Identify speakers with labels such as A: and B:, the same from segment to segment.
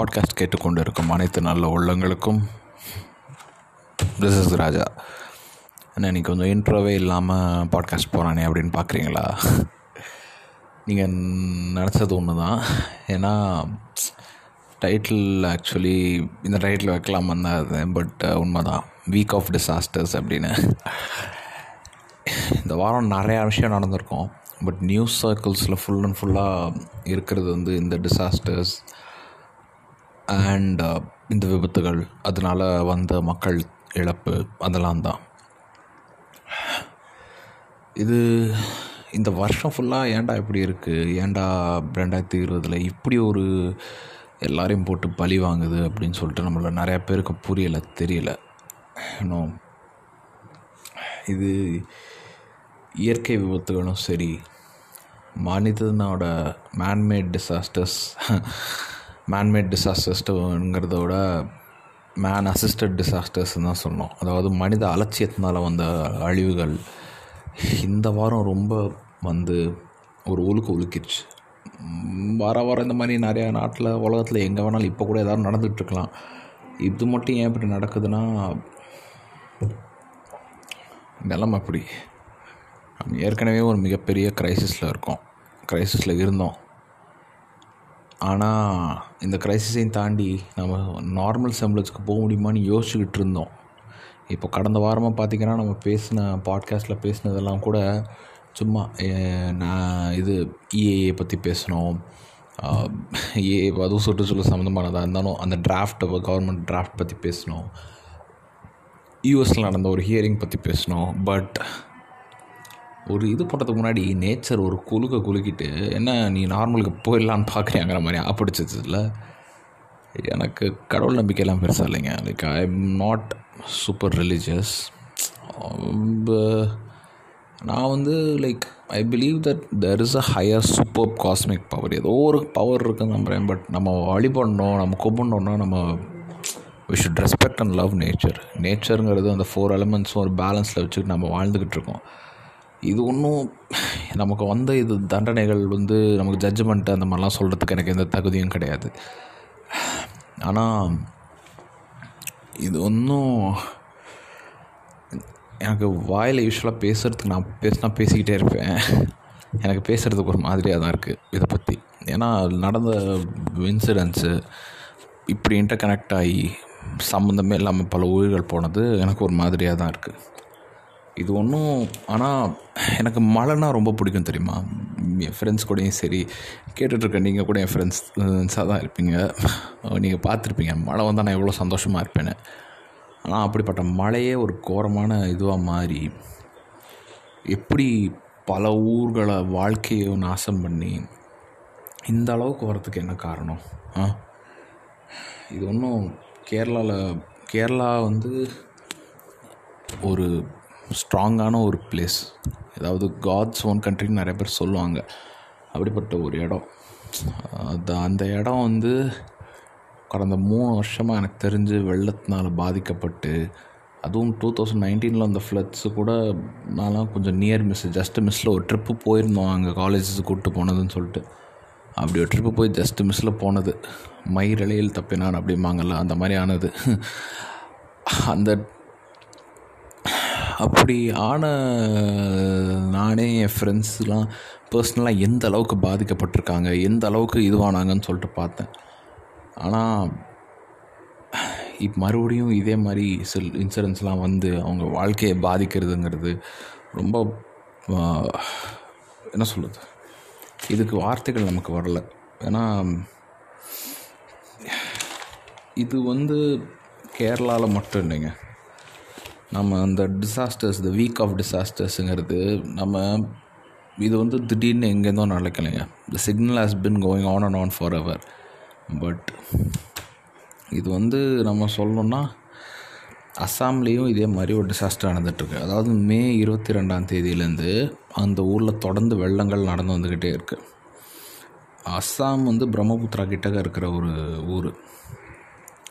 A: Podcast கேட்டுக்கொண்டிருக்கும் அனைத்து நல்ல உள்ளங்களுக்கும். திஸ் இஸ் ராஜா என்ன நீ கொஞ்சம் இன்ட்ரோவே இல்லாமல் பாட்காஸ்ட் போகிறானே அப்படின்னு பார்க்குறீங்களா நீங்கள் நினச்சது ஒன்று தான் ஏன்னா டைட்டில் ஆக்சுவலி இந்த டைட்டில் வைக்கலாம் தான் பட் உண்மை தான் வீக் ஆஃப் டிசாஸ்டர்ஸ் அப்படின்னு. இந்த வாரம் நிறையா விஷயம் நடந்திருக்கும் பட் நியூஸ் சர்க்கிள்ஸில் ஃபுல் அண்ட் ஃபுல்லாக இருக்கிறது வந்து இந்த டிசாஸ்டர்ஸ் அண்ட் uh, இந்த விபத்துகள் அதனால் வந்த மக்கள் இழப்பு அதெல்லாம் தான். இது இந்த வருஷம் ஃபுல்லாக ஏன்டா இப்படி இருக்குது ஏன்டா ரெண்டாயிரத்தி இருபதில் இப்படி ஒரு எல்லாரையும் போட்டு பழி வாங்குது அப்படின்னு சொல்லிட்டு நம்மள நிறையா பேருக்கு புரியலை தெரியல. இன்னும் இது இயற்கை விபத்துகளும் சரி மனிதனோட மேன்மேட் டிசாஸ்டர்ஸ் மேன்மேட் டிசாஸ்டர்ஸ்ங்கிறத மேன் அசிஸ்டட் டிசாஸ்டர்ஸ்ன்னு தான் சொன்னோம் அதாவது மனித அலட்சியத்தினால் வந்த அழிவுகள் இந்த வாரம் ரொம்ப வந்து ஒரு ஒழுக்கு ஒழுக்கிடுச்சு வர வாரம் இந்த மாதிரி நிறையா நாட்டில் உலகத்தில் எங்கே வேணாலும் இப்போ கூட எதாவது நடந்துகிட்ருக்கலாம் இது மட்டும் ஏன் இப்படி நடக்குதுன்னா நிலம் அப்படி. நம்ம ஏற்கனவே ஒரு மிகப்பெரிய க்ரைசிஸில் இருக்கோம். க்ரைசிஸில் இருந்தோம். ஆனால் இந்த க்ரைசிஸையும் தாண்டி நம்ம நார்மல் செம்பிளஸ்க்கு போக முடியுமான்னு யோசிச்சுக்கிட்டு இருந்தோம். இப்போ கடந்த வாரமாக பார்த்திங்கன்னா நம்ம பேசின பாட்காஸ்ட்டில் பேசினதெல்லாம் கூட சும்மா நான் இது e இஏஏ பற்றி பேசினோம். ஏ e அதுவும் சுற்றுச்சூழல் சம்மந்தமானதாக இருந்தாலும் அந்த டிராஃப்ட் கவர்மெண்ட் டிராஃப்ட் பற்றி பேசினோம். யூஎஸில் நடந்த ஒரு ஹியரிங் பற்றி பேசினோம். பட் ஒரு இது பண்ணுறதுக்கு முன்னாடி நேச்சர் ஒரு குலுக்க குலுக்கிட்டு என்ன நீ நார்மலுக்கு போயிடலான்னு பார்க்குறியாங்கிற மாதிரி ஆப்பிடிச்சதுல எனக்கு கடவுள் நம்பிக்கையெல்லாம் பெருசாக இல்லைங்க. Like I am not super religious நான் வந்து like I believe that there is a higher super cosmic power ஏதோ ஒரு பவர் இருக்குன்னு நம்புகிறேன் பட் நம்ம வழிபடணும் நம்ம கும்பிடணுன்னா நம்ம we should respect and love nature நேச்சருங்கிறது அந்த ஃபோர் எலமெண்ட்ஸும் ஒரு பேலன்ஸில் வச்சுக்கிட்டு நம்ம வாழ்ந்துக்கிட்டு இருக்கோம். இது ஒன்றும் நமக்கு வந்த இது தண்டனைகள் வந்து நமக்கு ஜட்ஜ்மெண்ட் அந்த மாதிரிலாம் சொல்கிறதுக்கு எனக்கு எந்த தகுதியும் கிடையாது. ஆனால் இது ஒன்றும் எனக்கு வாயில் யூஸ்வலாக பேசுகிறதுக்கு நான் பேசினா பேசிக்கிட்டே இருப்பேன். எனக்கு பேசுகிறதுக்கு ஒரு மாதிரியாக தான் இருக்குது இதை பற்றி ஏன்னா நடந்த இன்சிடென்ட்ஸு இப்படி இன்டர் கனெக்ட் ஆகி சம்மந்தமே இல்லாமல் பல உயிர்கள் போனது எனக்கு ஒரு மாதிரியாக தான் இருக்குது இது ஒன்றும் ஆனால் எனக்கு மழைனா ரொம்ப பிடிக்கும் தெரியுமா? என் ஃப்ரெண்ட்ஸ் கூடயும் சரி. கேட்டுட்ருக்க நீங்கள் கூட என் ஃப்ரெண்ட்ஸாக தான் இருப்பீங்க. நீங்கள் பார்த்துருப்பீங்க. மழை வந்தால் நான் எவ்வளோ சந்தோஷமாக இருப்பேன்னு. ஆனால் அப்படிப்பட்ட மழையே ஒரு கோரமான இதுவாக மாறி எப்படி பல ஊர்களை வாழ்க்கையை நாசம் பண்ணி இந்த அளவுக்கு வரத்துக்கு என்ன காரணம்? ஆ? இது ஒன்றும் கேரளாவில் கேரளா வந்து ஒரு ஸ்ட்ராங்கான ஒரு பிளேஸ் ஏதாவது காட்ஸ் ஓன் கண்ட்ரின்னு நிறைய பேர் சொல்லுவாங்க. அப்படிப்பட்ட ஒரு இடம். அது அந்த இடம் வந்து கடந்த மூணு வருஷமாக எனக்கு தெரிஞ்சு வெள்ளத்தினால் பாதிக்கப்பட்டு அதுவும் டூ தௌசண்ட் நைன்டீனில் அந்த ஃப்ளட்ஸு கூட நான்லாம் கொஞ்சம் நியர் மிஸ் ஜஸ்ட்டு மிஸ்ஸில் ஒரு ட்ரிப்பு போயிருந்தோம் அங்கே காலேஜஸ் கூப்பிட்டு போனதுன்னு சொல்லிட்டு. அப்படி ஒரு ட்ரிப்பு போய் ஜஸ்ட்டு மிஸ்ஸில் போனது. மயிரலையில் தப்பினான் அப்படிம்பாங்கல்ல அந்த மாதிரி ஆனது. அந்த அப்படி ஆன நானே என் ஃப்ரெண்ட்ஸ்லாம் பர்சனலாக எந்த அளவுக்கு பாதிக்கப்பட்டிருக்காங்க எந்த அளவுக்கு இதுவானாங்கன்னு சொல்லிட்டு பார்த்தேன். ஆனால் இப்போ மறுபடியும் இதே மாதிரி சில் இன்சூரன்ஸ்லாம் வந்து அவங்க வாழ்க்கையை பாதிக்கிறதுங்கிறது ரொம்ப என்ன சொல்லுது இதுக்கு வார்த்தைகள் நமக்கு வரல. ஏன்னா இது வந்து கேரளாவில் மட்டும் இல்லைங்க. நம்ம அந்த டிசாஸ்டர்ஸ் த வீக் ஆஃப் டிசாஸ்டர்ஸுங்கிறது நம்ம இது வந்து திடீர்னு எங்கேருந்தோ நடக்கலைங்க. The signal has been going on and on forever but இது வந்து நம்ம சொல்லணுன்னா அஸ்ஸாம்லேயும் இதே மாதிரி ஒரு டிசாஸ்டர் நடந்துகிட்ருக்கு அதாவது மே இருபத்தி ரெண்டாம் தேதியிலேருந்து அந்த ஊரில் தொடர்ந்து வெள்ளங்கள் நடந்து வந்துக்கிட்டே இருக்குது அஸ்ஸாம் வந்து பிரம்மபுத்திரா கிட்டக்க இருக்கிற ஒரு ஊர்.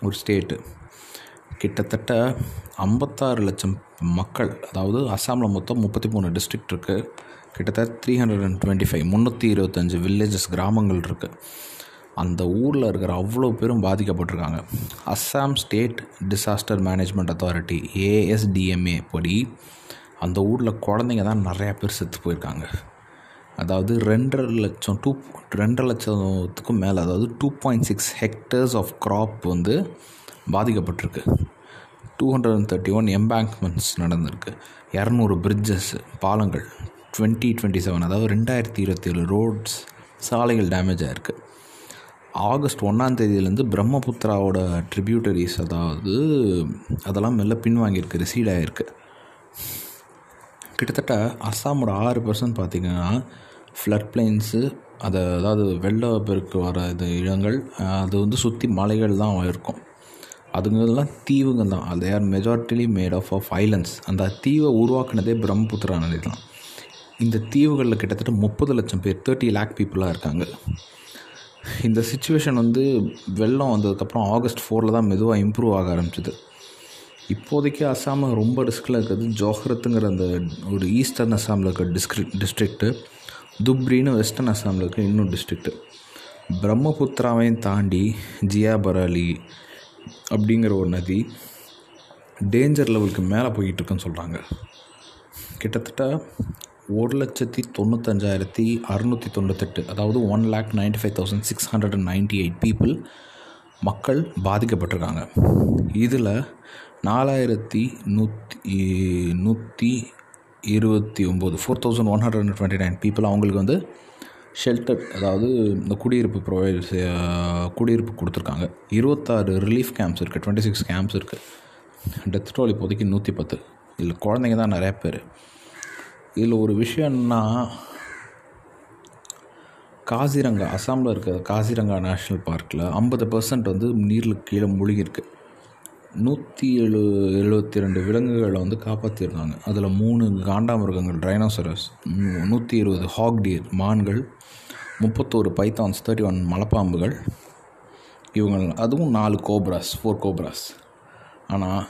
A: ஒரு ஸ்டேட்டு கிட்டத்தட்ட ஐம்பத்தாறு லட்சம் மக்கள் அதாவது அஸ்ஸாமில் மொத்தம் முப்பத்தி மூணு டிஸ்ட்ரிக்ட் இருக்குது கிட்டத்தட்ட three hundred and twenty five முந்நூற்றி இருபத்தஞ்சி வில்லேஜஸ் கிராமங்கள் இருக்குது அந்த ஊரில் இருக்கிற அவ்வளோ பேரும் பாதிக்கப்பட்டிருக்காங்க. Assam state disaster management authority ASDMA படி அந்த ஊரில் குழந்தைங்க தான் நிறையா பேர் செத்து போயிருக்காங்க. அதாவது ரெண்டரை லட்சம் டூ ரெண்டரை லட்சத்துக்கும் மேலே அதாவது two point six hectares of crop வந்து பாதிக்கப்பட்டிருக்கு. Two hundred and thirty one embankments நடந்திருக்கு. இரநூறு பிரிட்ஜஸ் பாலங்கள் டுவெண்ட்டி டுவெண்ட்டி செவன் அதாவது ரெண்டாயிரத்தி இருபத்தி ஏழு ரோட்ஸ் சாலைகள் டேமேஜ் ஆகிருக்கு ஆகஸ்ட் ஒன்றாம் தேதியிலேருந்து பிரம்மபுத்திராவோட ட்ரிபியூட்டரிஸ் அதாவது அதெல்லாம் மெல்ல பின்வாங்கியிருக்கு ரிசீட் ஆகிருக்கு கிட்டத்தட்ட அஸ்ஸாமோட ஆறு பர்சன்ட் பார்த்திங்கன்னா ஃப்ளட் பிளைன்ஸு அதை அதாவது வெள்ளப்பெருக்கு வர இது இடங்கள் அது வந்து சுற்றி மலைகள் தான் இருக்கும். அதுங்கெல்லாம் தீவுங்க தான் அது are majorly made of of islands அந்த தீவை உருவாக்குனதே பிரம்மபுத்திரா நதி தான் இந்த தீவுகளில் கிட்டத்தட்ட முப்பது லட்சம் பேர் தேர்ட்டி லேக் பீப்புளாக இருக்காங்க. இந்த சுச்சுவேஷன் வந்து வெள்ளம் வந்ததுக்கப்புறம் ஆகஸ்ட் ஃபோரில் தான் மெதுவாக இம்ப்ரூவ் ஆக ஆரம்பிச்சிது. இப்போதைக்கு அஸ்ஸாமில் ரொம்ப ரிஸ்கில் இருக்கிறது ஜோஹரத்துங்கிற அந்த ஒரு ஈஸ்டர்ன் அஸ்ஸாமில் இருக்கிற டிஸ்ட்ரிக் டிஸ்ட்ரிக்ட்டு துப்ரின்னு வெஸ்டர்ன் அஸ்ஸாமில் இருக்க இன்னும் டிஸ்ட்ரிக்ட்டு பிரம்மபுத்திராவையும் தாண்டி ஜியாபராலி அப்படிங்கிற ஒரு நதி டேஞ்சர் லெவலுக்கு மேலே போய்கிட்டுருக்குன்னு சொல்கிறாங்க கிட்டத்தட்ட ஒரு லட்சத்தி தொண்ணூத்தஞ்சாயிரத்தி அறுநூற்றி தொண்ணூத்தெட்டு அதாவது one lakh ninety five thousand six hundred and ninety eight people மக்கள் பாதிக்கப்பட்டிருக்காங்க. இதில் நாலாயிரத்தி நூற்றி நூற்றி இருபத்தி ஒம்பது four thousand one hundred and twenty nine people அவங்களுக்கு வந்து ஷெல்டர் அதாவது இந்த குடியிருப்பு ப்ரொவைட் குடியிருப்பு கொடுத்துருக்காங்க. இருபத்தாறு ரிலீஃப் கேம்ப்ஸ் இருக்குது டுவெண்ட்டி சிக்ஸ் கேம்ப்ஸ் இருக்குது டெத் டோல் இப்போதைக்கு நூற்றி பத்து. இதில் குழந்தைங்க தான் நிறையா பேர். இதில் ஒரு விஷயம்னா காசிரங்கா அசாமில் இருக்கிற காசிரங்கா நேஷ்னல் பார்க்கில் ஐம்பது பர்சன்ட் வந்து நீரில் கீழே மூழ்கியிருக்கு. நூற்றி எழு எழுபத்தி ரெண்டு விலங்குகளை வந்து காப்பாற்றிருக்காங்க அதில் மூணு காண்டாமிருகங்கள் டைனோசரஸ் நூற்றி இருபது ஹாக்டீர் மான்கள் முப்பத்தோரு பைத்தான்ஸ் தேர்ட்டி ஒன் மலைப்பாம்புகள். இவங்க அதுவும் நாலு கோப்ராஸ் ஃபோர் கோப்ராஸ். ஆனால்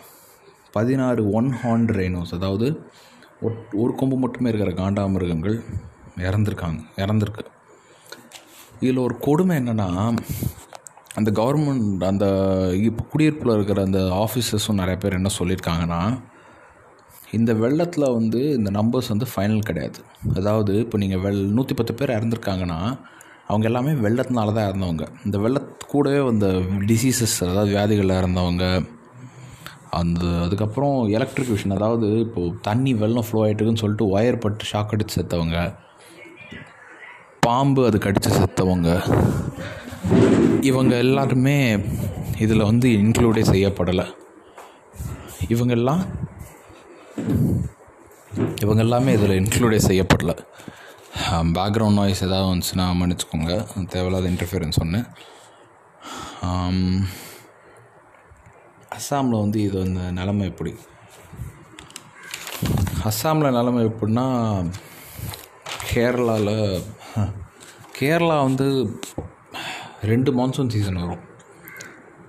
A: பதினாறு ஒன் ஹார்ன் ரெய்னோஸ் அதாவது ஒரு கொம்பு மட்டுமே இருக்கிற காண்டாமிருகங்கள் இறந்துருக்காங்க இறந்துருக்கு. இதில் ஒரு கொடுமை என்னென்னா அந்த கவர்மெண்ட் அந்த இப்போ குடியிருப்பில் இருக்கிற அந்த ஆஃபீஸர்ஸும் நிறைய பேர் என்ன சொல்லியிருக்காங்கன்னா இந்த வெள்ளத்தில் வந்து இந்த நம்பர்ஸ் வந்து ஃபைனல் கிடையாது. அதாவது இப்போ நீங்கள் வெள் நூற்றி பத்து பேர் இறந்துருக்காங்கன்னா அவங்க எல்லாமே வெள்ளத்தினால தான் இறந்தவங்க. இந்த வெள்ளத்து கூடவே வந்த டிசீசஸ் அதாவது வியாதிகளில் இறந்தவங்க அந்த அதுக்கப்புறம் எலக்ட்ரிகேஷன் அதாவது இப்போது தண்ணி வெள்ளம் ஃப்ளோ ஆகிட்டுருக்குன்னு சொல்லிட்டு ஒயர் பட்டு ஷாக் அடித்து செத்தவங்க பாம்பு அது கடித்து செத்தவங்க இவங்க எல்லாருமே இதில் வந்து இன்க்ளூடே செய்யப்படலை. இவங்கெல்லாம் இவங்க எல்லாமே இதில் இன்க்ளூடே செய்யப்படலை. பேக்ரவுண்ட் நாய்ஸ் ஏதாவது வந்துச்சுன்னா மன்னிச்சுக்கோங்க. தேவையில்லாத இன்டர்ஃபியரன்ஸ் ஒன்று அஸ்ஸாமில் வந்து இது அந்த நிலமை எப்படி? அஸ்ஸாமில் நிலமை எப்படின்னா கேரளாவில் கேரளா வந்து ரெண்டு மான்சூன் சீசன் வரும்.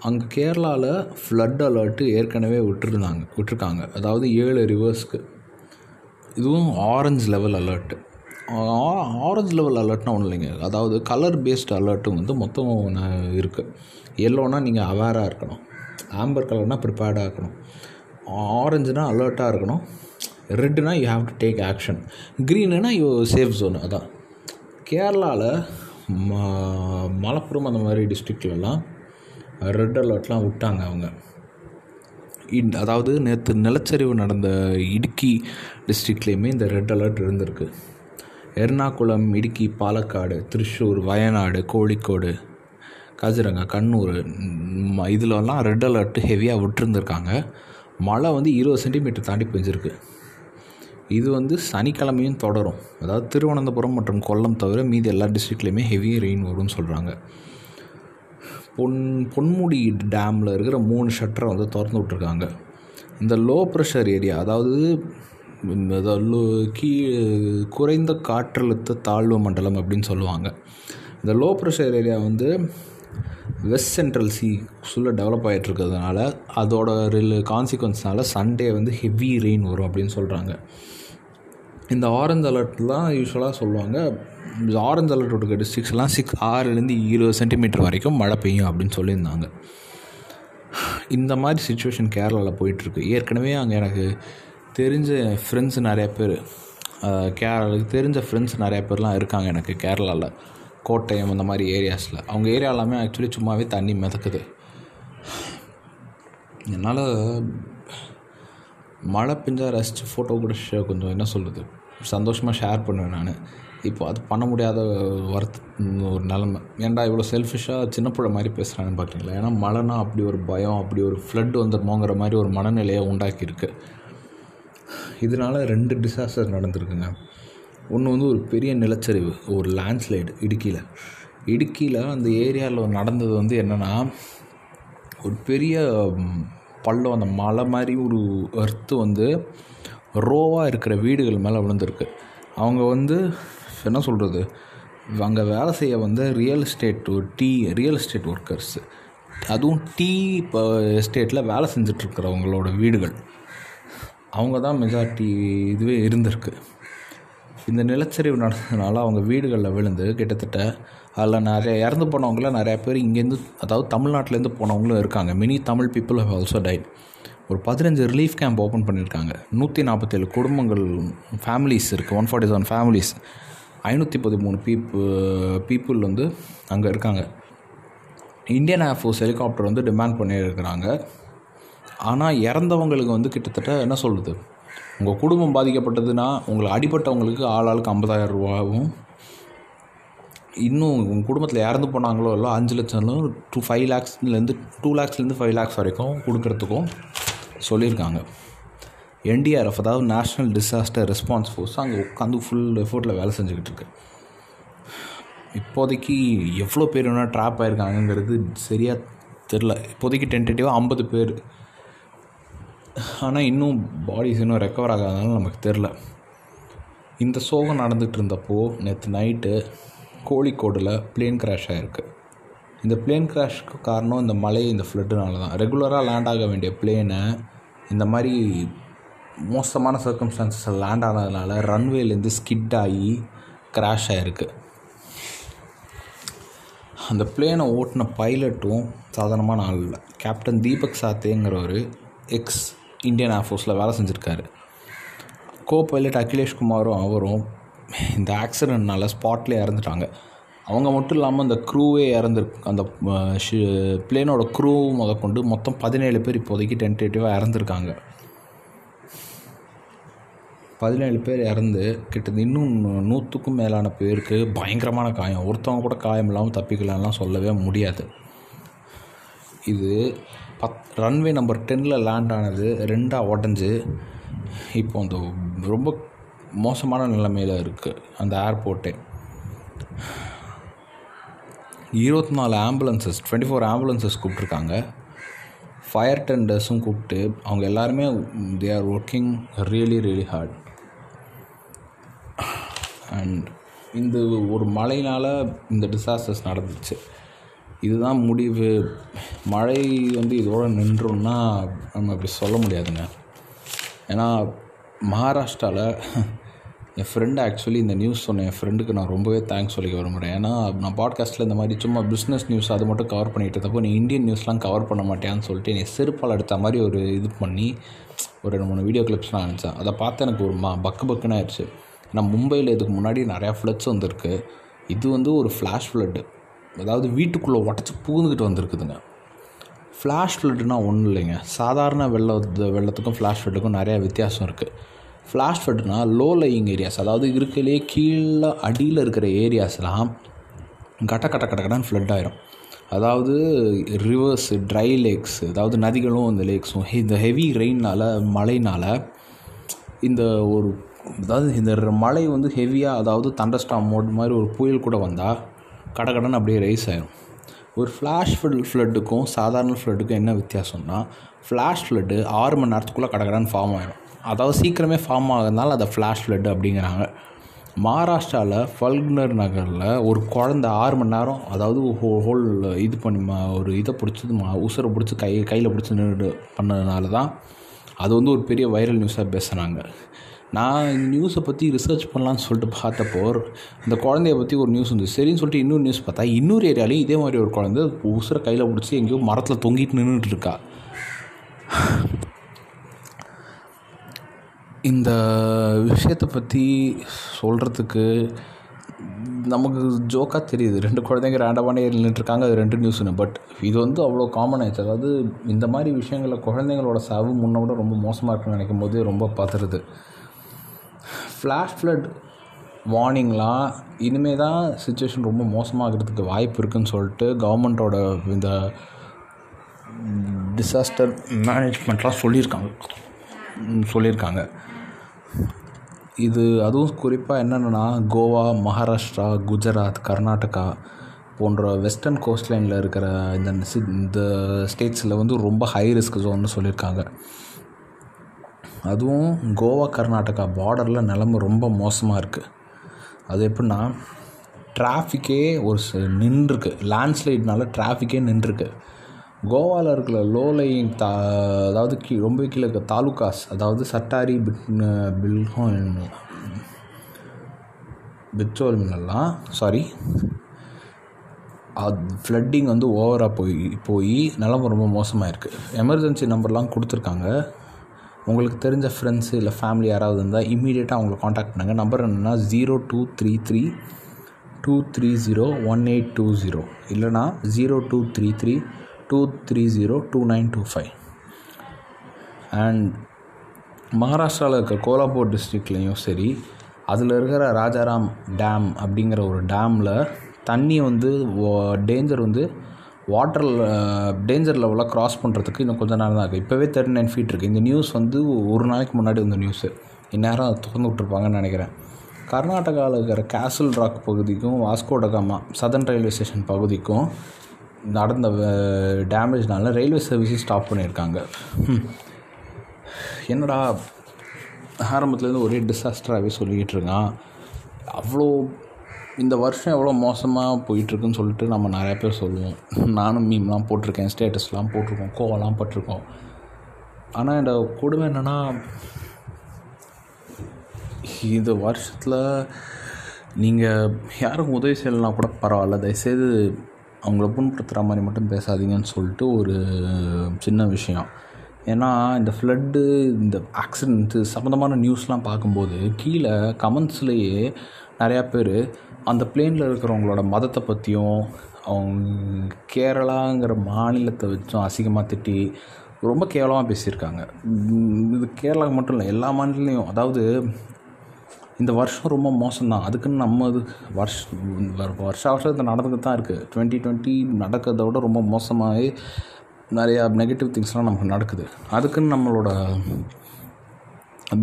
A: அங்கே கேரளாவில் ஃப்ளட் அலர்ட்டு ஏற்கனவே விட்டுருந்தாங்க விட்டுருக்காங்க. அதாவது ஏழு ரிவர்ஸ்க்கு இதுவும் orange level alert orange level அலர்ட்னா ஒன்றும் இல்லைங்க. அதாவது கலர் பேஸ்ட் அலர்ட்டும் வந்து மொத்தம் இருக்குது எல்லோனா நீங்கள் அவேராக இருக்கணும். ஆம்பர் கலர்னால் ப்ரிப்பேர்டாக இருக்கணும். ஆரஞ்சுனா அலர்ட்டாக இருக்கணும். ரெட்டுனா you have to take action க்ரீனுனா you safe zone அதான். கேரளாவில் ம மலப்புரம் அந்த மாதிரி டிஸ்ட்ரிக்ட்லலாம் ரெட் அலர்ட்லாம் விட்டாங்க அவங்க. இன் அதாவது நேற்று நிலச்சரிவு நடந்த இடுக்கி டிஸ்ட்ரிக்ட்லேயுமே இந்த ரெட் அலர்ட் இருந்திருக்கு. எர்ணாகுளம் இடுக்கி பாலக்காடு திருச்சூர் வயநாடு கோழிக்கோடு காசிரங்கா கண்ணூர் இதிலலாம் ரெட் அலர்ட் ஹெவியாக விட்டுருந்துருக்காங்க. மழை வந்து இருபது சென்டிமீட்டர் தாண்டி பெஞ்சிருக்கு. இது வந்து சனிக்கிழமையும் தொடரும். அதாவது திருவனந்தபுரம் மற்றும் கொல்லம் தவிர மீதி எல்லா டிஸ்ட்ரிக்ட்லேயுமே ஹெவி ரெயின் வரும்னு சொல்கிறாங்க பொன் பொன்முடி டேமில் இருக்கிற மூணு ஷட்டரை வந்து திறந்து விட்ருக்காங்க இந்த லோ ப்ரெஷர் ஏரியா அதாவது கீ குறைந்த காற்றழுத்த தாழ்வு மண்டலம் அப்படின்னு சொல்லுவாங்க. இந்த லோ ப்ரெஷர் ஏரியா வந்து வெஸ்ட் சென்ட்ரல் சி ஃபுல்லாக டெவலப் ஆகிட்டு இருக்கிறதுனால அதோட ரில் கான்சிக்வன்ஸ்னால சண்டே வந்து ஹெவி ரெயின் வரும் அப்படின்னு சொல்கிறாங்க இந்த ஆரஞ்சு அலர்ட்லாம் யூஸ்வலாக சொல்லுவாங்க. ஆரஞ்சு அலர்ட் இருக்க டிஸ்ட்ரிக்ஸ்லாம் சிக்ஸ் ஆறுலேருந்து இருபது சென்டிமீட்டர் வரைக்கும் மழை பெய்யும் அப்படின்னு சொல்லியிருந்தாங்க. இந்த மாதிரி சுச்சுவேஷன் கேரளாவில் போயிட்டுருக்கு. ஏற்கனவே அங்கே எனக்கு தெரிஞ்ச ஃப்ரெண்ட்ஸ் நிறைய பேர் கேரளாவுக்கு தெரிஞ்ச ஃப்ரெண்ட்ஸ் நிறைய பேர்லாம் இருக்காங்க எனக்கு கேரளாவில் கோட்டயம் அந்த மாதிரி ஏரியாஸில் அவங்க ஏரியா எல்லாமே ஆக்சுவலி சும்மாவே தண்ணி மிதக்குது. என்னால் மழை பெஞ்சால் ரசித்து ஃபோட்டோ கூட கொஞ்சம் என்ன சொல்கிறது சந்தோஷமாக ஷேர் பண்ணுவேன் நான். இப்போ அது பண்ண முடியாத வருத்த ஒரு நிலமை. ஏன்டா இவ்வளோ செல்ஃபிஷாக சின்ன பிள்ளை மாதிரி பேசுகிறாங்கன்னு பார்க்குறீங்களா ஏன்னா மழைனா அப்படி ஒரு பயம் அப்படி ஒரு ஃப்ளட் வந்துடுமோங்கிற மாதிரி ஒரு மனநிலையை உண்டாக்கியிருக்கு. இதனால் ரெண்டு டிசாஸ்டர் நடந்திருக்குங்க. ஒன்று வந்து ஒரு பெரிய நிலச்சரிவு ஒரு லேண்ட்ஸ்லைடு இடுக்கியில். இடுக்கியில் அந்த ஏரியாவில் நடந்தது வந்து என்னென்னா ஒரு பெரிய பள்ளம் அந்த மலை மாதிரி ஒரு எர்த்து வந்து ரோவாக இருக்கிற வீடுகள் மேலே விழுந்திருக்கு. அவங்க வந்து என்ன சொல்கிறது அங்கே வேலை செய்ய வந்து real estate tea real estate workers அதுவும் டீ இப்போ எஸ்டேட்டில் வேலை செஞ்சிட்ருக்கிறவங்களோட வீடுகள். அவங்க தான் மெஜாரிட்டி இதுவே இருந்திருக்கு. இந்த நிலச்சரிவு நடந்ததுனால அவங்க வீடுகளில் விழுந்து கிட்டத்தட்ட அதில் நிறைய இறந்து போனவங்கள நிறையா பேர் இங்கேருந்து அதாவது தமிழ்நாட்டிலேருந்து போனவங்களும் இருக்காங்க. Many Tamil people have also died ஒரு பதினஞ்சு ரிலீஃப் கேம்ப் ஓப்பன் பண்ணியிருக்காங்க. நூற்றி நாற்பத்தேழு குடும்பங்கள் ஃபேமிலிஸ் இருக்குது ஒன் ஃபார்ட்டி செவன் ஃபேமிலிஸ் ஐநூற்றி பதிமூணு பீப்பு பீப்புள் வந்து அங்கே இருக்காங்க. இந்தியன் ஏர்ஃபோர்ஸ் ஹெலிகாப்டர் வந்து டிமாண்ட் பண்ணியிருக்கிறாங்க. ஆனால் இறந்தவங்களுக்கு வந்து கிட்டத்தட்ட என்ன சொல்கிறது உங்கள் குடும்பம் பாதிக்கப்பட்டதுன்னா உங்களை அடிபட்டவங்களுக்கு ஆள் ஆளுக்கு ஐம்பதாயிரம் ரூபாவும் இன்னும் உங்கள் குடும்பத்தில் இறந்து போனாங்களோ இல்லை அஞ்சு லட்சம் டூ ஃபைவ் லேக்ஸ்லேருந்து டூ லேக்ஸ்லேருந்து ஃபைவ் லேக்ஸ் வரைக்கும் கொடுக்குறதுக்கும் சொல்லியிருக்காங்க. என்டிஆர்எஃப் அதாவது நேஷ்னல் டிசாஸ்டர் ரெஸ்பான்ஸ் ஃபோர்ஸ் அங்கே உட்காந்து ஃபுல் எஃபோர்ட்டில் வேலை செஞ்சுக்கிட்டு இருக்கு. இப்போதைக்கு எவ்வளோ பேர் வேணால் ட்ராப் ஆகிருக்காங்கங்கிறது சரியாக தெரில இப்போதைக்கு டென்டேட்டிவாக ஐம்பது பேர். ஆனால் இன்னும் பாடிஸ் இன்னும் ரெக்கவர் ஆகாதனால நமக்கு தெரில இந்த சோகம் நடந்துகிட்டு இருந்தப்போ நேற்று நைட்டு கோழிக்கோடில் பிளேன் கிராஷ் ஆகிருக்கு இந்த பிளேன் கிராஷ்க்கு காரணம் இந்த மழை இந்த ஃப்ளட்டுனால தான் ரெகுலராக லேண்ட் ஆக வேண்டிய பிளேனை இந்த மாதிரி மோசமான சர்க்கம்ஸ்டான்சஸில் லேண்ட் ஆனதுனால ரன்வேலேருந்து ஸ்கிட் ஆகி கிராஷ் ஆகிருக்கு அந்த பிளேனை ஓட்டின பைலட்டும் சாதாரணமான ஆள் இல்லை. கேப்டன் தீபக் சாத்தேங்கிறவர் எக்ஸ் இந்தியன் ஏர்ஃபோர்ஸில் வேலை செஞ்சுருக்காரு. கோ பைலட் அகிலேஷ் குமாரும் அவரும் இந்த ஆக்சிடெண்ட்னால் ஸ்பாட்லேயே இறந்துட்டாங்க. அவங்க மட்டும் இல்லாமல் அந்த க்ரூவே இறந்துருக்கு அந்த பிளேனோட க்ரூ முதற்கொண்டு மொத்தம் பதினேழு பேர் இப்போதைக்கு டென்டேட்டிவாக இறந்துருக்காங்க. பதினேழு பேர் இறந்து கிட்டத்தட்ட இன்னும் நூற்றுக்கும் மேலான பேருக்கு பயங்கரமான காயம். ஒருத்தவங்க கூட காயம் இல்லாமல் தப்பிக்கலாம்லாம் சொல்லவே முடியாது. இது பத் ரன்வே நம்பர் டென்னில் லேண்ட் ஆனது ரெண்டாக உடஞ்சி இப்போ அந்த ரொம்ப மோசமான நிலைமையில் இருக்குது அந்த ஏர்போர்ட்டே இருபத்தி நாலு ஆம்புலன்சஸ் டுவெண்ட்டி ஃபோர் ஆம்புலன்சஸ் கூப்பிட்ருக்காங்க ஃபயர் டெண்டர்ஸும் கூப்பிட்டு அவங்க எல்லாருமே they are working really really hard and இந்த ஒரு மழையினால் இந்த டிசாஸ்டர்ஸ் நடந்துச்சு. இதுதான் முடிவு. மழை வந்து இதோடு நின்றுன்னா நம்ம அப்படி சொல்ல முடியாதுங்க. ஏன்னா மகாராஷ்டிராவில் என் ஃப்ரெண்டு ஆக்சுவலி இந்த நியூஸ் சொன்ன என் ஃப்ரெண்டுக்கு நான் ரொம்பவே தேங்க்ஸ் சொல்லிக்க விரும்புகிறேன் ஏன்னா நான் பாட்காஸ்ட்டில் இந்த மாதிரி சும்மா பிஸ்னஸ் நியூஸ் அது மட்டும் கவர் பண்ணிட்டு இருந்தப்போ நீ இந்தியன் நியூஸ்லாம் கவர் பண்ண மாட்டேன்னு சொல்லிட்டு நீ செருப்பால் எடுத்த மாதிரி ஒரு இது பண்ணி ஒரு ரெண்டு மூணு வீடியோ கிளிப்ஸ்லாம் அனுப்பிச்சேன். அதை பார்த்து எனக்கு ஒரு மா பக்கு பக்குன்னு ஆயிடுச்சு. ஏன்னா மும்பையில் இதுக்கு முன்னாடி நிறையா ஃப்ளட்ஸ் வந்திருக்கு. இது வந்து ஒரு ஃப்ளாஷ் ஃப்ளட்டு அதாவது வீட்டுக்குள்ளே உடச்சி பூந்துக்கிட்டு வந்திருக்குதுங்க. ஃப்ளாஷ் ஃப்ளட்டுனா ஒன்றும் இல்லைங்க. சாதாரண வெள்ள வெள்ளத்துக்கும் ஃப்ளாஷ் ஃப்ளட்டுக்கும் நிறையா வித்தியாசம் இருக்குது ஃப்ளாஷ் ஃப்ளட்னா லோ லையிங் ஏரியாஸ் அதாவது இருக்கிறதுலே கீழே அடியில் இருக்கிற ஏரியாஸ்லாம் கட்ட கட்ட கட்ட கடன் ஃப்ளட் ஆயிரும். அதாவது ரிவர்ஸ் ட்ரை லேக்ஸ் அதாவது நதிகளும் இந்த லேக்ஸும் இந்த ஹெவி ரெயினால் மழைனால் இந்த ஒரு அதாவது இந்த மழை வந்து ஹெவியாக அதாவது தண்டர்ஸ்டாம் மோட் மாதிரி ஒரு புயல் கூட வந்தால் கடகடன் அப்படியே ரைஸ் ஆயிரும். ஒரு ஃப்ளாஷ் ஃப்ளட் ஃப்ளட்டுக்கும் சாதாரண ஃப்ளட்டுக்கும் என்ன வித்தியாசம்னா ஃப்ளாஷ் ஃப்ளட்டு ஆறு மணி நேரத்துக்குள்ளே கடகடன் ஃபார்ம் ஆயிடும் அதாவது சீக்கிரமே ஃபார்ம் ஆகிறதுனால அதை ஃப்ளாஷ் ஃப்ளட் அப்படிங்கிறாங்க. மகாராஷ்டிராவில் ஃபல்க்னர் நகரில் ஒரு குழந்த ஆறு மணி நேரம் அதாவது ஹோ ஹோல் இது பண்ணி மா ஒரு இதை பிடிச்சது மா உசுரை பிடிச்சி கை கையில் பிடிச்சி நின்று பண்ணதுனால தான் அது வந்து ஒரு பெரிய வைரல் நியூஸாக பேசுகிறாங்க நான் இந்த நியூஸை பற்றி ரிசர்ச் பண்ணலான்னு சொல்லிட்டு பார்த்தப்போ இந்த குழந்தைய பற்றி ஒரு நியூஸ் வந்து சரின்னு சொல்லிட்டு இன்னொரு நியூஸ் பார்த்தா இன்னொரு ஏரியாலையும் இதே மாதிரி ஒரு குழந்தை உசுரை கையில் பிடிச்சி எங்கேயோ மரத்தில் தொங்கிட்டு நின்றுட்டு இருக்கா. இந்த விஷயத்தை பற்றி சொல்கிறதுக்கு நமக்கு ஜோக்காக தெரியுது. ரெண்டு குழந்தைங்க ரேண்டமான ஏறி அது ரெண்டு நியூஸ்னு பட் இது வந்து அவ்வளோ காமன் ஆயிடுச்சு. அதாவது இந்த மாதிரி விஷயங்களில் குழந்தைங்களோட சாவு முன்ன விட ரொம்ப மோசமாக இருக்குன்னு நினைக்கும் போது ரொம்ப பதறுது. ஃப்ளாஷ் ஃப்ளட் வார்னிங்லாம் இனிமேல் தான் சுச்சுவேஷன் ரொம்ப மோசமாகிறதுக்கு வாய்ப்பு இருக்குதுன்னு சொல்லிட்டு கவர்மெண்ட்டோட இந்த டிசாஸ்டர் மேனேஜ்மெண்ட்லாம் சொல்லியிருக்காங்க. சொல்லியிருக்காங்க. இது அதுவும் குறிப்பாக என்னென்னா கோவா மகாராஷ்டிரா குஜராத் கர்நாடகா போன்ற வெஸ்டர்ன் கோஸ்ட் லைனில் இருக்கிற இந்த இந்த ஸ்டேட்ஸில் வந்து ரொம்ப ஹை ரிஸ்க் ஜோன்னு சொல்லியிருக்காங்க. அதுவும் கோவா கர்நாடகா பார்டரில் நிலமை ரொம்ப மோசமாக இருக்குது அது எப்படின்னா டிராஃபிக்கே ஒரு நின்றுருக்கு. லேண்ட்ஸ்லைட்னால டிராஃபிக்கே நின்றுருக்கு. கோவாவில் இருக்கிற லோ தா அதாவது கீ ரொம்ப கீழே இருக்க தாலுகாஸ் அதாவது சட்டாரி பிட் பில்ஹோன் பிட்சோல் மின்னெல்லாம் சாரி அது ஃப்ளட்டிங் வந்து ஓவராக போய் போய் நிலம ரொம்ப மோசமாக இருக்குது எமர்ஜென்சி நம்பர்லாம் கொடுத்துருக்காங்க. உங்களுக்கு தெரிஞ்ச ஃப்ரெண்ட்ஸு இல்லை ஃபேமிலி யாராவது இருந்தால் இம்மீடியட்டாக அவங்கள காண்டாக்ட் பண்ணுங்கள் நம்பர் என்னென்னா zero two three three two three zero one eight two zero இல்லைனா zero two three three two three zero two nine two five and மகாராஷ்டிராவில் இருக்க கோலாப்பூர் டிஸ்ட்ரிக்ட்லேயும் சரி அதில் இருக்கிற ராஜாராம் டேம் அப்படிங்கிற ஒரு டேமில் தண்ணி வந்து டேஞ்சர் வந்து வாட்டர் டேஞ்சர் லெவலாக க்ராஸ் பண்ணுறதுக்கு இன்னும் கொஞ்சம் நேரம் தான் இருக்குது இப்போவே தேர்ட்டி நைன் ஃபீட் இருக்குது இந்த நியூஸ் வந்து ஒரு நாளைக்கு முன்னாடி வந்த நியூஸு இந்நேரம் அதை திறந்து விட்ருப்பாங்கன்னு நினைக்கிறேன். கர்நாடகாவில் இருக்கிற கேசல் ராக் பகுதிக்கும் வாஸ்கோடகாமா சதர்ன் ரயில்வே ஸ்டேஷன் பகுதிக்கும் நடந்த டேமேஜ்னால ரயில்வே சர்வீஸும் ஸ்டாப் பண்ணியிருக்காங்க. என்னடா ஆரம்பத்துலேருந்து ஒரே டிசாஸ்டராகவே சொல்லிக்கிட்டு இருக்கான். அவ்வளோ இந்த வருஷம் எவ்வளோ மோசமாக போயிட்டுருக்குன்னு சொல்லிட்டு நம்ம நிறையா பேர் சொல்லுவோம். நானும் மீம்லாம் போட்டிருக்கேன் ஸ்டேட்டஸ்லாம் போட்டிருக்கோம் கோவெல்லாம் பட்டிருக்கோம். ஆனால் இந்த கொடுமை என்னென்னா இந்த வருஷத்தில் நீங்கள் யாருக்கும் உதவி செய்யலைனா கூட பரவாயில்ல. தயவுசெய்து அவங்கள புண்படுத்துகிற மாதிரி மட்டும் பேசாதீங்கன்னு சொல்லிட்டு ஒரு சின்ன விஷயம். ஏன்னா இந்த ஃப்ளட்டு இந்த ஆக்சிடென்ட்டு சம்மந்தமான நியூஸ்லாம் பார்க்கும்போது கீழே கமெண்ட்ஸ்லேயே நிறையா பேர் அந்த பிளேனில் இருக்கிறவங்களோட மதத்தை பற்றியும் அவங்க கேரளாங்கிற மாநிலத்தை வச்சும் அசிங்கமாக திட்டி ரொம்ப கேவலமாக பேசியிருக்காங்க. இது கேரளாவுக்கு மட்டும் இல்லை எல்லா மாநிலத்துலேயும். அதாவது இந்த வருஷம் ரொம்ப மோசம்தான். அதுக்குன்னு நம்ம இது வருஷம் வருஷ வருஷம் இது நடந்துக்கிட்டு தான் இருக்குது டுவெண்ட்டி டுவெண்ட்டி நடக்கிறத விட ரொம்ப மோசமாகவே நிறையா நெகட்டிவ் திங்ஸ்லாம் நமக்கு நடக்குது. அதுக்குன்னு நம்மளோட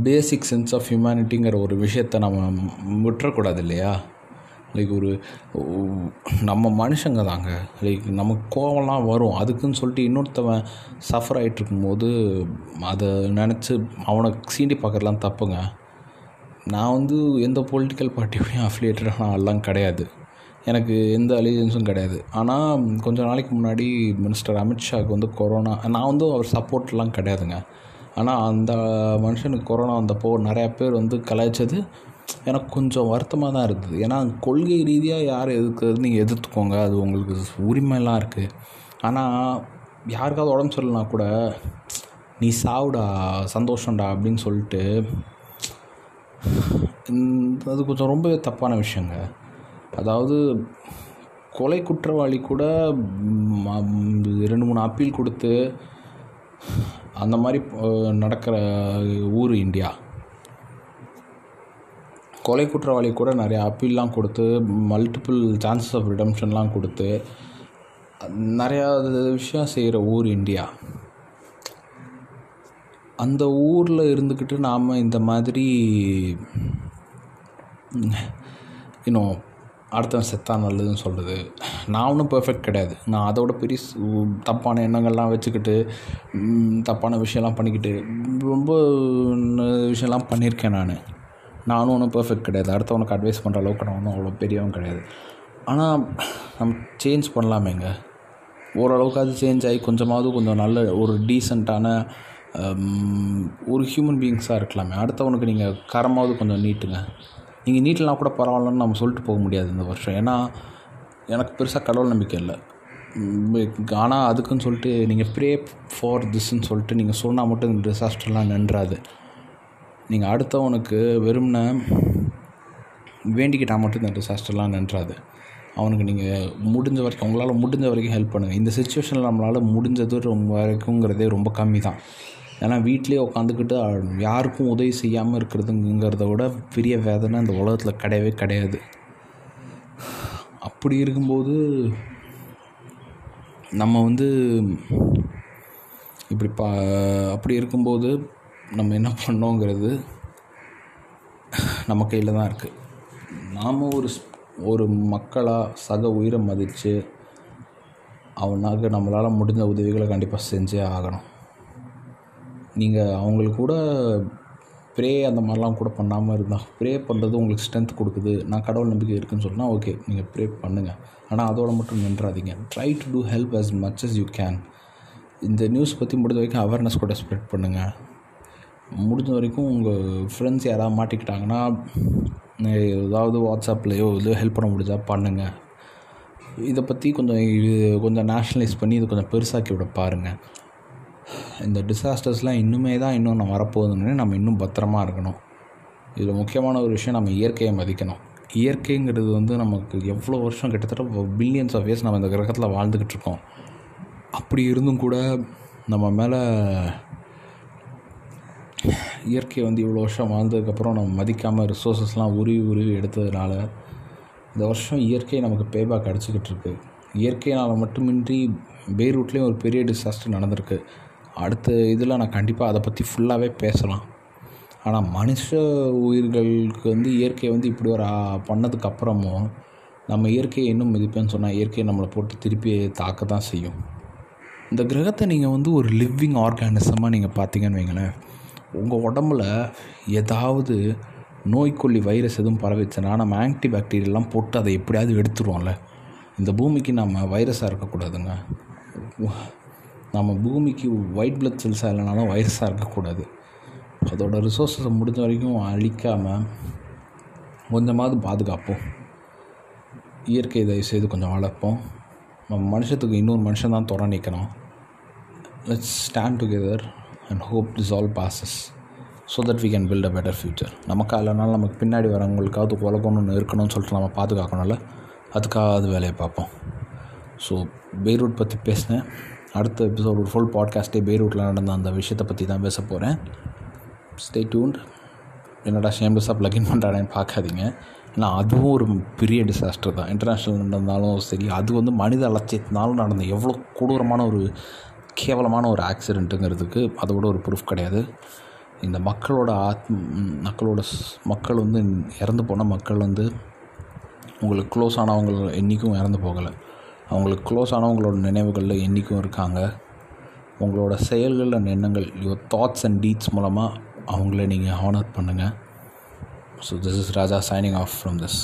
A: பேசிக் சென்ஸ் ஆஃப் ஹியூமனிட்டிங்கிற ஒரு விஷயத்த நம்ம விட்டுறக்கூடாது இல்லையா? லைக் ஒரு நம்ம மனுஷங்க தாங்க. லைக் நமக்கு கோவம்லாம் வரும். அதுக்குன்னு சொல்லிட்டு இன்னொருத்தவன் சஃபர் ஆகிட்டு இருக்கும்போது அதை நினச்சி அவனை சீண்டி பார்க்கறதுலாம் தப்புங்க. நான் வந்து எந்த பொலிட்டிக்கல் பார்ட்டியோடையும் அஃபிலியேட்டடான எல்லாம் கிடையாது. எனக்கு எந்த அலிஜென்ஸும் கிடையாது. ஆனால் கொஞ்சம் நாளைக்கு முன்னாடி மினிஸ்டர் அமித்ஷாவுக்கு வந்து கொரோனா நான் வந்து அவர் சப்போர்ட்லாம் கிடையாதுங்க. ஆனால் அந்த மனுஷனுக்கு கொரோனா வந்தப்போ நிறையா பேர் வந்து கலாய்ச்சது எனக்கு கொஞ்சம் வருத்தமாக தான் இருந்தது. ஏன்னா கொள்கை ரீதியாக யார் எதுக்குறது நீங்கள் எதிர்த்துக்கோங்க. அது உங்களுக்கு உரிமையெல்லாம் இருக்குது ஆனால் யாருக்காவது உடம்பு சொல்லலாம் கூட நீ சாவுடா சந்தோஷம்டா அப்படின்னு சொல்லிட்டு அது கொஞ்சம் ரொம்பவே தப்பான விஷயங்க. அதாவது கொலை குற்றவாளி கூட ரெண்டு மூணு அப்பீல் கொடுத்து அந்த மாதிரி நடக்கிற ஊர் இந்தியா. கொலை குற்றவாளி கூட நிறைய அப்பீல்லாம் கொடுத்து மல்டிபிள் சான்சஸ் ஆஃப் ரிடம்ஷன்லாம் கொடுத்து நிறையா விஷயம் செய்கிற ஊர் இந்தியா. அந்த ஊரில் இருந்துக்கிட்டு நாம் இந்த மாதிரி இன்னும் அடுத்தவன் செத்தா நல்லதுன்னு சொல்கிறது நான் ஒன்றும் பெர்ஃபெக்ட் கிடையாது. நான் அதோட பெரிய தப்பான எண்ணங்கள்லாம் வச்சுக்கிட்டு தப்பான விஷயம்லாம் பண்ணிக்கிட்டு ரொம்ப விஷயம்லாம் பண்ணியிருக்கேன் நான். நானும் ஒன்றும் பர்ஃபெக்ட் கிடையாது. அடுத்தவனுக்கு அட்வைஸ் பண்ணுற அளவுக்கு நான் ஒன்றும் அவ்வளோ பெரியவன் கிடையாது. ஆனால் நம்ம சேஞ்ச் பண்ணலாமேங்க. ஓரளவுக்கு அது சேஞ்ச் ஆகி கொஞ்சமாவது கொஞ்சம் நல்ல ஒரு டீசெண்டான ஒரு ஹியூமன் பீயிங்ஸாக இருக்கலாமே. அடுத்தவனுக்கு நீங்கள் கரமாவது கொஞ்சம் நீட்டுங்க. நீங்கள் நீட்டலாம் கூட பரவாயில்லன்னு நம்ம சொல்லிட்டு போக முடியாது இந்த வருஷம். ஏன்னா எனக்கு பெருசாக கடவுள் நம்பிக்கை இல்லை. ஆனால் அதுக்குன்னு சொல்லிட்டு நீங்கள் ப்ரே ஃபார் திஸ்ன்னு சொல்லிட்டு நீங்கள் சொன்னால் மட்டும் இந்த டிசாஸ்டர்லாம் நின்றாது. நீங்கள் அடுத்தவனுக்கு வெறும்ன வேண்டிக்கிட்டால் மட்டும் இந்த டிசாஸ்டர்லாம் நின்றாது. அவனுக்கு நீங்கள் முடிஞ்ச வரைக்கும் உங்களால் முடிஞ்ச வரைக்கும் ஹெல்ப் பண்ணுங்கள் இந்த சுச்சுவேஷனில் நம்மளால் முடிஞ்சது ரொம்ப வரைக்குங்கிறதே ரொம்ப கம்மி தான் ஏன்னா வீட்டிலே உட்காந்துக்கிட்டு யாருக்கும் உதவி செய்யாமல் இருக்கிறதுங்கிறத விட பெரிய வேதனை இந்த உலகத்தில் கிடையவே கிடையாது. அப்படி இருக்கும்போது நம்ம வந்து இப்படி பா அப்படி இருக்கும்போது நம்ம என்ன பண்ணோங்கிறது நம்ம கையில் தான் இருக்குது நாம் ஒரு ஒரு மக்களாக சக உயிரை மதித்து அவனாக நம்மளால் முடிஞ்ச உதவிகளை கண்டிப்பாக செஞ்சே ஆகணும். நீங்கள் அவங்களுக்கு கூட ப்ரே அந்த மாதிரிலாம் கூட பண்ணாமல் இருந்தால் ப்ரே பண்ணுறது உங்களுக்கு ஸ்ட்ரென்த் கொடுக்குது. நான் கடவுள் நம்பிக்கை இருக்குன்னு சொன்னால் ஓகே நீங்கள் ப்ரே பண்ணுங்கள் ஆனால் அதோட மட்டும் நின்றாதீங்க. Try to do help as much as you can இந்த நியூஸ் பற்றி முடிஞ்ச வரைக்கும் அவேர்னஸ் கூட ஸ்ப்ரெட் பண்ணுங்கள் முடிஞ்ச வரைக்கும் உங்கள் ஃப்ரெண்ட்ஸ் யாராவது மாட்டிக்கிட்டாங்கன்னா ஏதாவது வாட்ஸ்அப்லேயோ இல்லையோ ஹெல்ப் பண்ண முடிஞ்சால் பண்ணுங்கள் இதை பற்றி கொஞ்சம் இது கொஞ்சம் நேஷ்னலைஸ் பண்ணி இது கொஞ்சம் பெருசாக்கி விட பாருங்கள் இந்த டிசாஸ்டர்ஸ்லாம் இன்னுமே தான் இன்னும் நம்ம வரப்போகுதுன்னு நம்ம இன்னும் பத்திரமா இருக்கணும். இதில் முக்கியமான ஒரு விஷயம் நம்ம இயற்கையை மதிக்கணும். இயற்கைங்கிறது வந்து நமக்கு எவ்வளோ வருஷம்? கிட்டத்தட்ட பில்லியன்ஸ் ஆஃப் இயர்ஸ் நம்ம இந்த கிரகத்தில் வாழ்ந்துக்கிட்டு இருக்கோம். அப்படி இருந்தும் கூட நம்ம மேலே இயற்கை வந்து இவ்வளோ வருஷம் வாழ்ந்ததுக்கப்புறம் நம்ம மதிக்காமல் ரிசோர்ஸஸ்லாம் உருவி உருவி எடுத்ததுனால இந்த வருஷம் இயற்கை நமக்கு பேபேக் அடிச்சுக்கிட்டு இருக்கு. இயற்கையினால் மட்டுமின்றி பெய்ரூட்லேயும் ஒரு பெரிய டிசாஸ்டர் நடந்திருக்கு. அடுத்த இதில் நான் கண்டிப்பாக அதை பற்றி ஃபுல்லாகவே பேசலாம். ஆனால் மனுஷ உயிர்களுக்கு வந்து இயற்கை வந்து இப்படி ஒரு பண்ணதுக்கப்புறமும் நம்ம இயற்கையை இன்னும் மதிப்பேன்னு சொன்னால் இயற்கையை நம்மளை போட்டு திருப்பி தாக்க தான் செய்யும். இந்த கிரகத்தை நீங்கள் வந்து ஒரு லிவ்விங் ஆர்கானிசமாக நீங்கள் பார்த்தீங்கன்னு வைங்களேன். உங்கள் உடம்புல ஏதாவது நோய்க்கொல்லி வைரஸ் எதுவும் பரவிச்சுன்னா நம்ம ஆன்டி பாக்டீரியெல்லாம் போட்டு அதை எப்படியாவது எடுத்துருவோம்ல. இந்த பூமிக்கு நம்ம வைரஸாக இருக்கக்கூடாதுங்க. நம்ம பூமிக்கு ஒயிட் பிளட் செல்ஸாக இல்லைனாலும் வைரஸாக இருக்கக்கூடாது. அதோடய ரிசோர்ஸஸை முடிஞ்ச வரைக்கும் அழிக்காமல் கொஞ்சமாவது பாதுகாப்போம். இயற்கை தயவு செய்து கொஞ்சம் வளர்ப்போம். நம்ம மனுஷத்துக்கு இன்னொரு மனுஷன் தான் துற நிற்கணும் let's stand together and hope this all passes so that we can build a better future நமக்கு இல்லைனாலும் நமக்கு பின்னாடி வரவங்களுக்காவது உலகணும்னு இருக்கணும்னு சொல்லிட்டு நம்ம பாதுகாக்கணும்ல? அதுக்காவது வேலையை பார்ப்போம். ஸோ பெய்ரூட் பற்றி பேசினேன். அடுத்த எபிசோட் ஒரு ஃபுல் பாட்காஸ்ட்டே பெய்ரூட்டில் நடந்த அந்த விஷயத்தை பற்றி தான் பேச போகிறேன் ஸ்டே டூன்ட் என்னடா ஷேம்லெஸ்ஸாக ப்ளக்இன் பண்ணுறானேன்னு பார்க்காதீங்க. ஏன்னா அதுவும் ஒரு பெரிய டிசாஸ்டர் தான். இன்டர்நேஷ்னல் நடந்தாலும் சரி அது வந்து மனித அலட்சியத்தினாலும் நடந்த எவ்வளோ கொடூரமான ஒரு கேவலமான ஒரு ஆக்சிடெண்ட்டுங்கிறதுக்கு அதோட ஒரு ப்ரூஃப் கிடையாது. இந்த மக்களோட ஆத்ம மக்களோட மக்கள் வந்து இறந்து போன மக்கள் வந்து உங்களுக்கு க்ளோஸ் ஆனவங்க என்றைக்கும் இறந்து போகலை. அவங்களுக்கு க்ளோஸ் ஆனவங்களோட நினைவுகளில் என்றைக்கும் இருக்காங்க. உங்களோட செயல்கள் அண்ட் எண்ணங்கள் யுவர் தாட்ஸ் அண்ட் டீட்ஸ் மூலமாக அவங்கள நீங்கள் ஹானர் பண்ணுங்கள் so this is Raja signing off from this